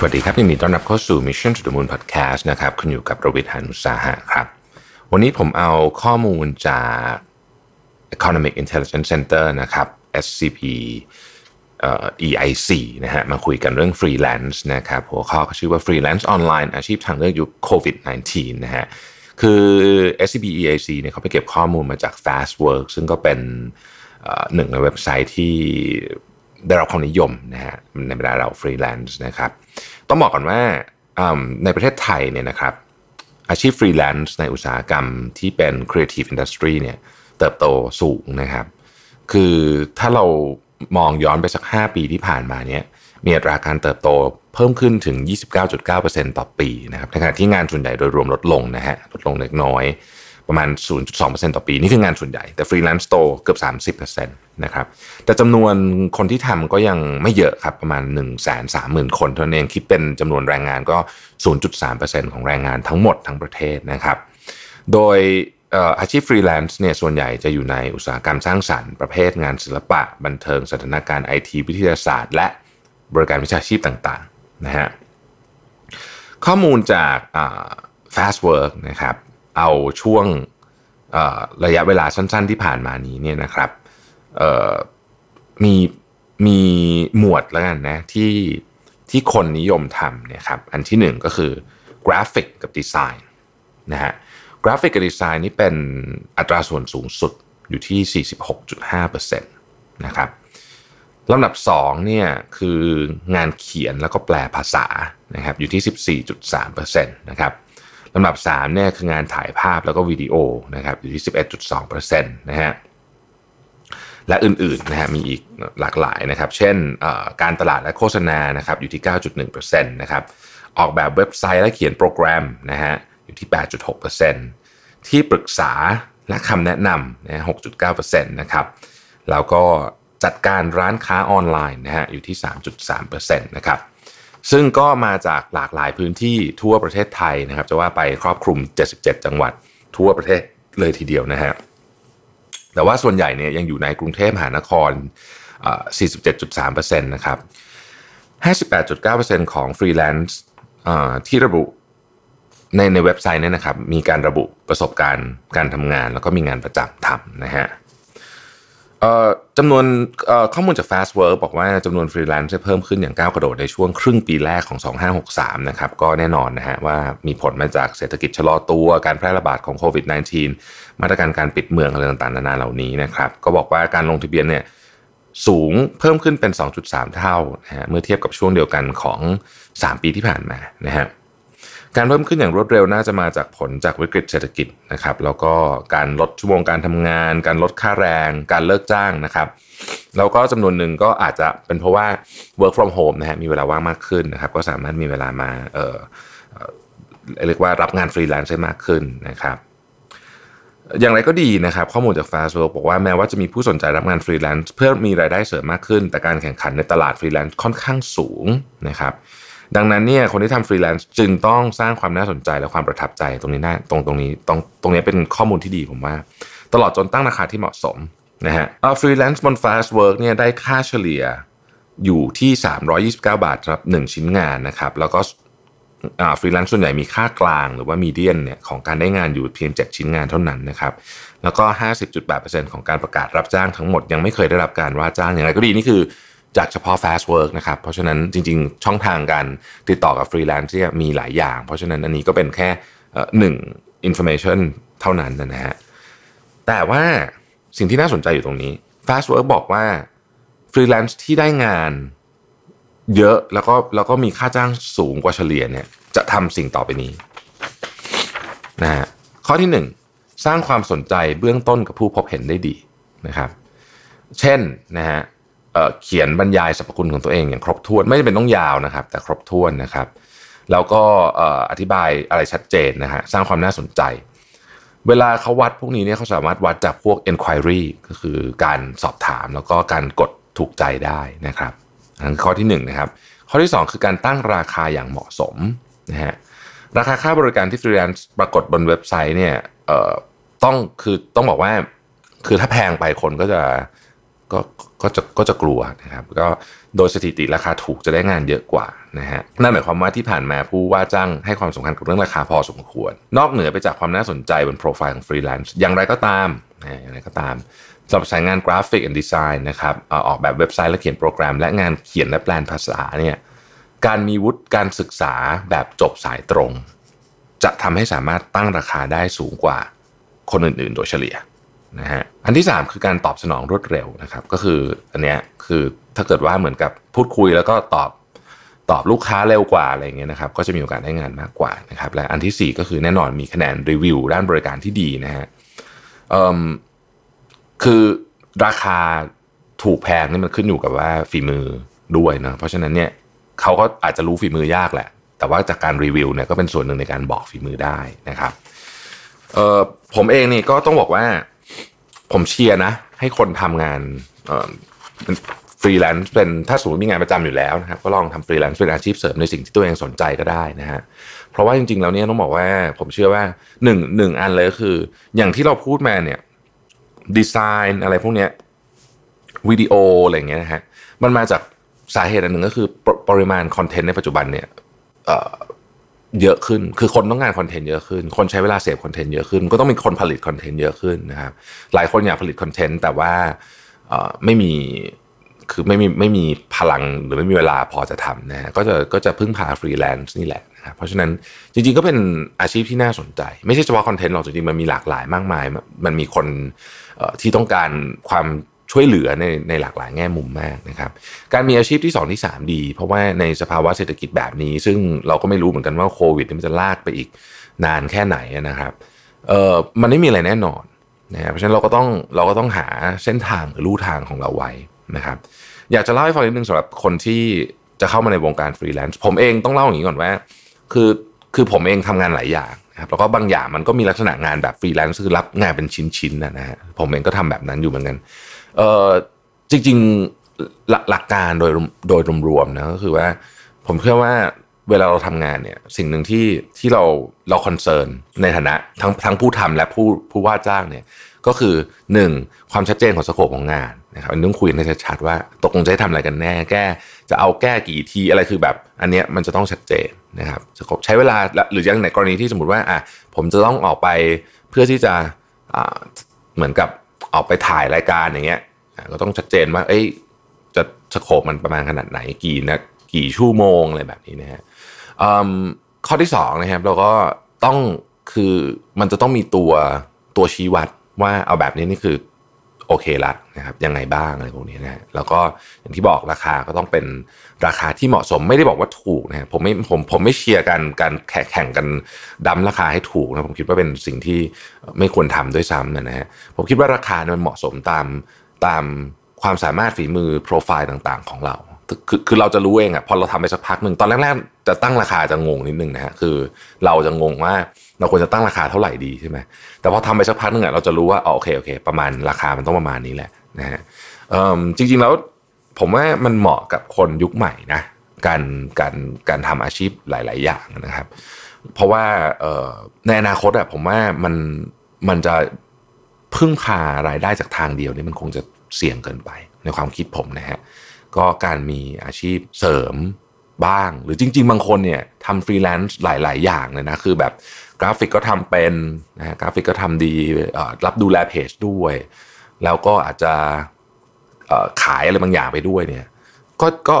สวัสดีครับยินดีต้อนรับเข้าสู่ Mission to the Moon Podcast นะครับคุณอยู่กับรวิศ หาญอุตสาหะครับ วันนี้ผมเอาข้อมูลจาก Economic Intelligence Center นะครับ SCB EIC นะฮะมาคุยกันเรื่องฟรีแลนซ์นะครับหัวข้อก็ชื่อว่า Freelance Online อาชีพทางเลือกยุคโควิด -19 นะฮะคือ SCB EIC เนี่ยเขาไปเก็บข้อมูลมาจาก Fastwork ซึ่งก็เป็นหนึ่งในเว็บไซต์ที่ได้รับความนิยมนะฮะในบรรดาเราฟรีแลนซ์นะครับ ต้องบอกก่อนว่าในประเทศไทยเนี่ยนะครับ อาชีพฟรีแลนซ์ในอุตสาหกรรมที่เป็น Creative Industry เนี่ยเติบโตสูงนะครับ คือถ้าเรามองย้อนไปสัก 5 ปีที่ผ่านมาเนี่ยมีอัตราการเติบโตเพิ่มขึ้นถึง 29.9%ต่อปีนะครับในขณะที่งานส่วนใหญ่โดยรวมลดลงนะฮะลดลงเล็กน้อย ประมาณ 0.2%ต่อปี นี่คืองานส่วนใหญ่ แต่ฟรีแลนซ์โตเกือบ 30%นะครับแต่จำนวนคนที่ทำก็ยังไม่เยอะครับ ประมาณ 1 3 0 0 0 0 คนเท่านั้นเองคิดเป็นจำนวนแรงงานก็ 0.3%ของแรงงานทั้งหมดทั้งประเทศนะครับ โดยอาชีพฟรีแลนซ์เนี่ยส่วนใหญ่จะอยู่ในอุตสาหกรรมสร้างสรรค์ประเภทงานศิลปะ บันเทิงสถานการณ์ไอทีวิทยาศาสตร์ และบริการวิชาชีพต่างๆนะฮะข้อมูลจาก Fast Work นะครับ เอาช่วงระยะเวลาสั้น ๆ ที่ผ่านมานี้เนี่ยนะครับมีมีหมวดแล้วกันนะที่ที่คนนิยมทำเนี่ยครับอันที่หนึ่งก็คือกราฟิกกับดีไซน์นะฮะกราฟิกกับดีไซน์นี่เป็นอัตราส่วนสูงสุดอยู่ที่ 46.5%นะครับลำดับ2เนี่ยคืองานเขียนแล้วก็แปลภาษานะครับอยู่ที่ 14.3%นะครับ ลำดับ3เนี่ยคืองานถ่ายภาพแล้วก็วิดีโอนะครับอยู่ที่ 11.2%นะฮะและอื่นๆนะฮะมีอีกหลากหลายนะครับ เช่นการตลาดและโฆษณานะครับอยู่ที่ 9.1%นะครับออกแบบเว็บไซต์และเขียนโปรแกรมนะฮะอยู่ที่ 8.6%ที่ปรึกษาและคำแนะนำนะฮะ6.9%นะครับแล้วก็จัดการร้านค้าออนไลน์นะฮะอยู่ที่ 3.3%นะครับ ซึ่งก็มาจากหลากหลายพื้นที่ทั่วประเทศไทยนะครับ จะว่าไปครอบคลุม 77 จังหวัดทั่วประเทศเลยทีเดียวนะฮะแต่ว่าส่วนใหญ่เนี่ยยังอยู่ในกรุงเทพมหานครเอ่อ47.3%นะครับ 58.9%ของฟรีแลนซ์ที่ระบุในในเว็บไซต์เนี่ยนะครับมีการระบุประสบการณ์การทำงาน แล้วก็มีงานประจำทำนะฮะ จำนวนข้อมูลจาก Fast Work บอกว่าจำนวนฟรีแลนซ์เพิ่มขึ้นอย่างก้าวกระโดดในช่วงครึ่งปีแรกของ 2563 นะครับ ก็แน่นอนนะฮะว่ามีผลมาจากเศรษฐกิจชะลอตัวการแพร่ระบาดของโควิด -19 มาตรการการปิดเมืองอะไรต่างๆ นานาเหล่านี้นะครับ ก็บอกว่าการลงทะเบียนเนี่ยสูงเพิ่มขึ้นเป็น 2.3 เท่านะฮะเมื่อเทียบกับช่วงเดียวกันของ 3 ปีที่ผ่านมานะฮะ การเพิ่มขึ้นอย่างรวดเร็วน่าจะมาจากผลจากวิกฤตเศรษฐกิจนะครับ แล้วก็การลดชั่วโมงการทำงาน การลดค่าแรง การเลิกจ้างนะครับแล้วก็จำนวนหนึ่งก็อาจจะเป็นเพราะว่า work from home นะฮะมีเวลาว่างมากขึ้นนะครับ ก็สามารถมีเวลามาเออเรียกว่ารับงานฟรีแลนซ์ได้มากขึ้นนะครับอย่างไรก็ดีนะครับ ข้อมูลจาก Fast Work บอกว่าแม้ว่าจะมีผู้สนใจรับงานฟรีแลนซ์เพื่อมีรายได้เสริมมากขึ้น แต่การแข่งขันในตลาดฟรีแลนซ์ค่อนข้างสูงนะครับ ดังนั้นเนี่ยคนที่ทำฟรีแลนซ์จึงต้องสร้างความน่าสนใจและความประทับใจตรงนี้ได้ตรงตรงนี้ตรงตรงนี้เป็นข้อมูลที่ดีผมว่า ตลอดจนตั้งราคาที่เหมาะสมนะฮะฟรีแลนซ์บน Fast Work เนี่ยได้ค่าเฉลี่ยอยู่ที่ 329 บาทสำหรับ1ชิ้นงานนะครับ แล้วก็ฟรีแลนซ์ส่วนใหญ่มีค่ากลางหรือว่า median เนี่ยของการได้งานอยู่เพียง 7 ชิ้นงานเท่านั้นนะครับ แล้วก็ 50.8%ของการประกาศรับจ้างทั้งหมดยังไม่เคยได้รับการว่าจ้างอย่างไรก็ดีนี่คือ จากเฉพาะ Fast Work นะครับ เพราะฉะนั้นจริง ๆ ช่องทางการติดต่อกับฟรีแลนซ์เนี่ยมีหลายอย่าง เพราะฉะนั้นอันนี้ก็เป็นแค่หนึ่ง information เท่านั้นนะฮะ แต่ว่าสิ่งที่น่าสนใจอยู่ตรงนี้ Fast Work บอกว่าฟรีแลนซ์ที่ได้งานเยอะแล้วก็แล้วก็มีค่าจ้างสูงกว่าเฉลี่ยเนี่ยจะทำสิ่งต่อไปนี้นะฮะข้อที่หนึ่งสร้างความสนใจเบื้องต้นกับผู้พบเห็นได้ดีนะครับ เช่นนะฮะ เขียนบรรยายสรรพคุณของตัวเองอย่างครบถ้วนไม่จำเป็นต้องยาวนะครับ แต่ครบถ้วนนะครับ แล้วก็อธิบายอะไรชัดเจนนะฮะสร้างความน่าสนใจ เวลาเขาวัดพวกนี้เนี่ยเขาสามารถวัดจากพวก enquiry ก็คือการสอบถามแล้วก็การกดถูกใจได้นะครับอันข้อที่1นนะครับ ข้อที่ 2 คือการตั้งราคาอย่างเหมาะสมนะฮะราคาค่าบริการที่ฟรีแลนซ์ปรากฏบนเว็บไซต์เนี่ยต้องคือต้องบอกว่าคือถ้าแพงไปคนก็จะ ก็ก็จะก็จะกลัวนะครับก็โดยสถิติราคาถูกจะได้งานเยอะกว่านะฮะนั่นหมายความว่าที่ผ่านมาผู้ว่าจ้างให้ความสำคัญกับเรื่องราคาพอสมควร นอกเหนือไปจากความน่าสนใจบนโปรไฟล์ของฟรีแลนซ์อย่างไรก็ตามนะอย่างไรก็ตามสำหรับสายงานกราฟิกและดีไซน์นะครับออกแบบเว็บไซต์และเขียนโปรแกรม และงานเขียนและแปลภาษาเนี่ยการมีวุฒิการศึกษาแบบจบสายตรง จะทำให้สามารถตั้งราคาได้สูงกว่าคนอื่นๆ โดยเฉลี่ย นะฮะอันที่ 3 คือการตอบสนองรวดเร็วนะครับ ก็คืออันเนี้ยคือถ้าเกิดว่าเหมือนกับพูดคุยแล้วก็ตอบตอบลูกค้าเร็วกว่าอะไรเงี้ยนะครับ ก็จะมีโอกาสได้งานมากกว่านะครับ และอันที่ 4 ก็คือแน่นอนมีคะแนนรีวิวด้านบริการที่ดีนะฮะคือราคาถูกแพงนี่มันขึ้นอยู่กับว่าฝีมือด้วยนะเพราะฉะนั้นเนี่ยเขาก็อาจจะรู้ฝีมือยากแหละ แต่ว่าจากการรีวิวเนี่ยก็เป็นส่วนหนึ่งในการบอกฝีมือได้นะครับผมเองนี่ก็ต้องบอกว่า ผมเชียร์นะ ให้คนทำงานเป็นฟรีแลนซ์เป็นถ้าสมมติมีงานประจำอยู่แล้วนะครับก็ลองทำฟรีแลนซ์เป็นอาชีพเสริมในสิ่งที่ตัวเองสนใจก็ได้นะฮะเพราะว่าจริงๆแล้วเนี่ยต้องบอกว่าผมเชื่อว่าหนึ่งหนึ่งอันเลยก็คือ อย่างที่เราพูดมาเนี่ยดีไซน์อะไรพวกเนี้ยวิดีโออะไรเงี้ยนะฮะมันมาจากสาเหตุอันหนึ่งก็คือปริมาณคอนเทนต์ในปัจจุบันเนี่ย เยอะขึ้น คือคนต้องการคอนเทนต์เยอะขึ้น คนใช้เวลาเสพคอนเทนต์เยอะขึ้น ก็ต้องมีคนผลิตคอนเทนต์เยอะขึ้นนะครับ หลายคนอยากผลิตคอนเทนต์แต่ว่าไม่มี คือไม่มีไม่มีพลังหรือไม่มีเวลาพอจะทำนะก็จะก็จะพึ่งพาฟรีแลนซ์นี่แหละนะครับ เพราะฉะนั้นจริงๆก็เป็นอาชีพที่น่าสนใจ ไม่ใช่เฉพาะคอนเทนต์หรอกจริงๆมันมีหลากหลายมากมาย มันมีคนที่ต้องการความ ช่วยเหลือในในหลากหลายแง่มุมมากนะครับ การมีอาชีพที่ 2 ที่ 3 ดี เพราะว่าในสภาวะเศรษฐกิจแบบนี้ ซึ่งเราก็ไม่รู้เหมือนกันว่าโควิดมันจะลากไปอีกนานแค่ไหนนะครับเออมันไม่มีอะไรแน่นอนนะเพราะฉะนั้นเราก็ต้องเราก็ต้องหาเส้นทางหรือลู่ทางของเราไว้นะครับ อยากจะเล่าให้ฟังนิดนึงสำหรับคนที่จะเข้ามาในวงการฟรีแลนซ์ผมเองต้องเล่าอย่างนี้ก่อนว่า คือคือผมเองทำงานหลายอย่างครับแล้วก็บางอย่างมันก็มีลักษณะงานแบบฟรีแลนซ์คือรับงานเป็นชิ้นๆนะฮะผมเองก็ทำแบบนั้นอยู่เหมือนกัน เออจริงๆหลักการโดยโดยรวมๆนะก็คือว่า ผมเชื่อว่าเวลาเราทำงานเนี่ยสิ่งหนึ่งที่ที่เราเรา concern ในฐานะทั้งทั้งผู้ทำและผู้ผู้ว่าจ้างเนี่ยก็คือหนึ่งความชัดเจนของ scope ของงานนะครับต้องคุยให้ชัดๆว่าตกลงจะทำอะไรกันแน่ แก้จะเอาแก้กี่ทีอะไรคือแบบ อันเนี้ยมันจะต้องชัดเจนนะครับ scope ใช้เวลาหรืออย่างในกรณีที่สมมติว่าอะผมจะต้องออกไปเพื่อที่จะอ่าเหมือนกับออกไปถ่ายรายการอย่างเงี้ย ก็ต้องชัดเจนว่า เอ้ยจะสโคปมันประมาณขนาดไหนกี่นะกี่ชั่วโมงอะไรแบบนี้นะฮะข้อที่สองนะครับ เราก็ต้องคือมันจะต้องมีตัวตัวชี้วัดว่าเอาแบบนี้นี่คือโอเคละนะครับยังไงบ้างอะไรพวกนี้นะแล้วก็อย่างที่บอกราคาก็ต้องเป็นราคาที่เหมาะสมไม่ได้บอกว่าถูกนะผมไม่ผมผมไม่เชียร์กันการแข่งกันดำราคาให้ถูกนะผมคิดว่าเป็นสิ่งที่ไม่ควรทำด้วยซ้ำนะฮะผมคิดว่าราคามันเหมาะสมตาม ตามความสามารถฝีมือโปรไฟล์ต่างๆ ของเรา คือคือเราจะรู้เองอะพอเราทำไปสักพักหนึ่งตอนแรกๆจะตั้งราคาจะงงนิดนึงนะฮะคือเราจะงงว่าเราควรจะตั้งราคาเท่าไหร่ดีใช่ไหมแต่พอทำไปสักพักหนึ่งอะเราจะรู้ว่าอ๋อโอเคโอเค ประมาณราคามันต้องประมาณนี้แหละนะฮะจริงๆแล้วผมว่ามันเหมาะกับคนยุคใหม่นะการการการทำอาชีพหลาย ๆ อย่างนะครับ เพราะว่าในอนาคตอะผมว่ามันมันจะ พึ่งพารายได้จากทางเดียวนี่มันคงจะเสี่ยงเกินไปในความคิดผมนะฮะก็การมีอาชีพเสริมบ้าง หรือจริง ๆ บางคนเนี่ยทำฟรีแลนซ์หลาย ๆ อย่างเลยนะคือแบบกราฟิกก็ทำเป็นนะฮะกราฟิกก็ทำดีรับดูแลเพจด้วย แล้วก็อาจจะขายอะไรบางอย่างไปด้วยเนี่ยก็ก็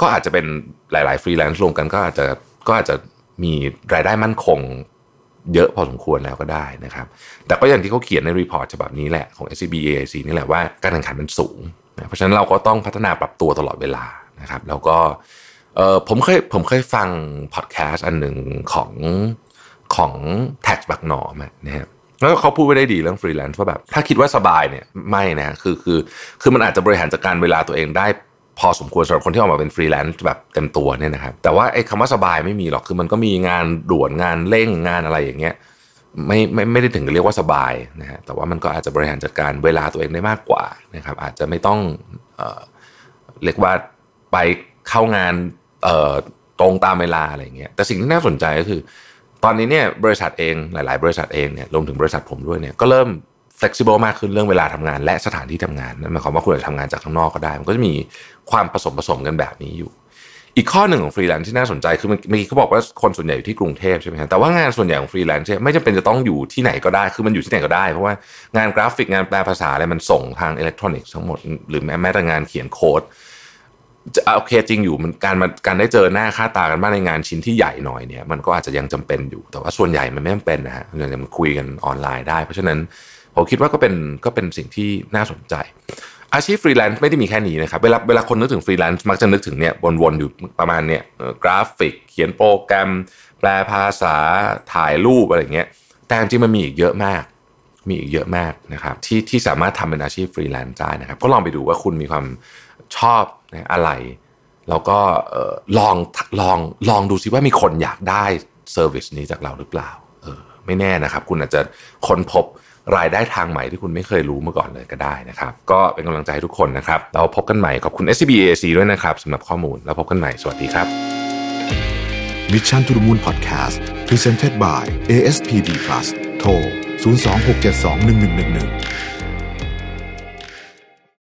ก็อาจจะเป็นหลาย ๆ ฟรีแลนซ์รวมกันก็อาจจะก็อาจจะมีรายได้มั่นคง เยอะพอสมควรแล้วก็ได้นะครับ แต่ก็อย่างที่เขาเขียนใน report ฉบับนี้แหละของ SCB EIC นี่แหละว่าการแข่งขันมันสูงนะเพราะฉะนั้นเราก็ต้องพัฒนาปรับตัวตลอดเวลานะครับแล้วก็เออผมเคยผมเคยฟังพอดแคสต์อันหนึ่งของของ TaxBugnoms นะครับแล้วเขาพูดไว้ได้ดีเรื่องฟรีแลนซ์ว่าแบบถ้าคิดว่าสบายเนี่ยไม่นะคือคือคือมันอาจจะบริหารจัดการเวลาตัวเองได้ พอสมควรสำหรับคนที่ออกมาเป็นฟรีแลนซ์แบบเต็มตัวเนี่ยนะครับแต่ว่าไอ้คำว่าสบายไม่มีหรอกคือมันก็มีงานด่วนงานเร่งงานอะไรอย่างเงี้ยไม่ไม่ไม่ได้ถึงเรียกว่าสบายนะฮะแต่ว่ามันก็อาจจะบริหารจัดการเวลาตัวเองได้มากกว่านะครับอาจจะไม่ต้องเอ่อเรียกว่าไปเข้างานเอ่อตรงตามเวลาอะไรอย่างเงี้ยแต่สิ่งที่น่าสนใจก็คือ ตอนนี้เนี่ยบริษัทเองหลาย ๆ บริษัทเองเนี่ยรวมถึงบริษัทผมด้วยเนี่ยก็เริ่ม flexible มากขึ้นเรื่องเวลาทำงาน และสถานที่ทำงานนั่นหมายความว่าคุณจะทำงานจากข้างนอกก็ได้ มันก็จะมีความผสมผสมกันแบบนี้อยู่ อีกข้อหนึ่งของฟรีแลนซ์ที่น่าสนใจคือเมื่อกี้เขาบอกว่าคนส่วนใหญ่อยู่ที่กรุงเทพใช่ไหมครับแต่ว่างานส่วนใหญ่ของฟรีแลนซ์ไม่จำเป็นจะต้องอยู่ที่ไหนก็ได้คือมันอยู่ที่ไหนก็ได้เพราะว่างานกราฟิกงานแปลภาษาอะไรมันส่งทางอิเล็กทรอนิกส์ทั้งหมดหรือแม้แต่งานเขียนโค้ดโอเคจริงอยู่มันการมาการได้เจอหน้าค่าตากันบ้างในงานชิ้นที่ใหญ่หน่อยเนี่ยมันก็อาจจะยังจำเป็นอยู่ แต่ว่าส่วนใหญ่มันไม่จำเป็นนะฮะส่วนใหญ่มันคุยกันออนไลน์ได้ เพราะฉะนั้น ผมคิดว่าก็เป็นก็เป็นสิ่งที่น่าสนใจ อาชีพฟรีแลนซ์ไม่ได้มีแค่นี้นะครับ เวลาเวลาคนนึกถึงฟรีแลนซ์มักจะนึกถึงเนี่ยวนๆอยู่ประมาณเนี่ยกราฟิก เขียนโปรแกรม แปลภาษาถ่ายรูปอะไรเงี้ยแต่จริงมันมีอีกเยอะมาก มีอีกเยอะมากนะครับที่ที่สามารถทำเป็นอาชีพฟรีแลนซ์ได้นะครับ ก็ลองไปดูว่าคุณมีความชอบอะไรแล้วก็ลองลองลองดูซิว่ามีคนอยากได้เซอร์วิสนี้จากเราหรือเปล่าเออไม่แน่นะครับ คุณอาจจะค้นพบ รายได้ทางใหม่ที่คุณไม่เคยรู้มาก่อนเลยก็ได้นะครับ ก็เป็นกำลังใจให้ทุกคนนะครับ เราพบกันใหม่ขอบคุณ SCB AAC ด้วยนะครับสำหรับข้อมูลแล้วพบกันใหม่สวัสดีครับ Mission to the Moon Podcast Presented by ASPD Plus โทร 026721111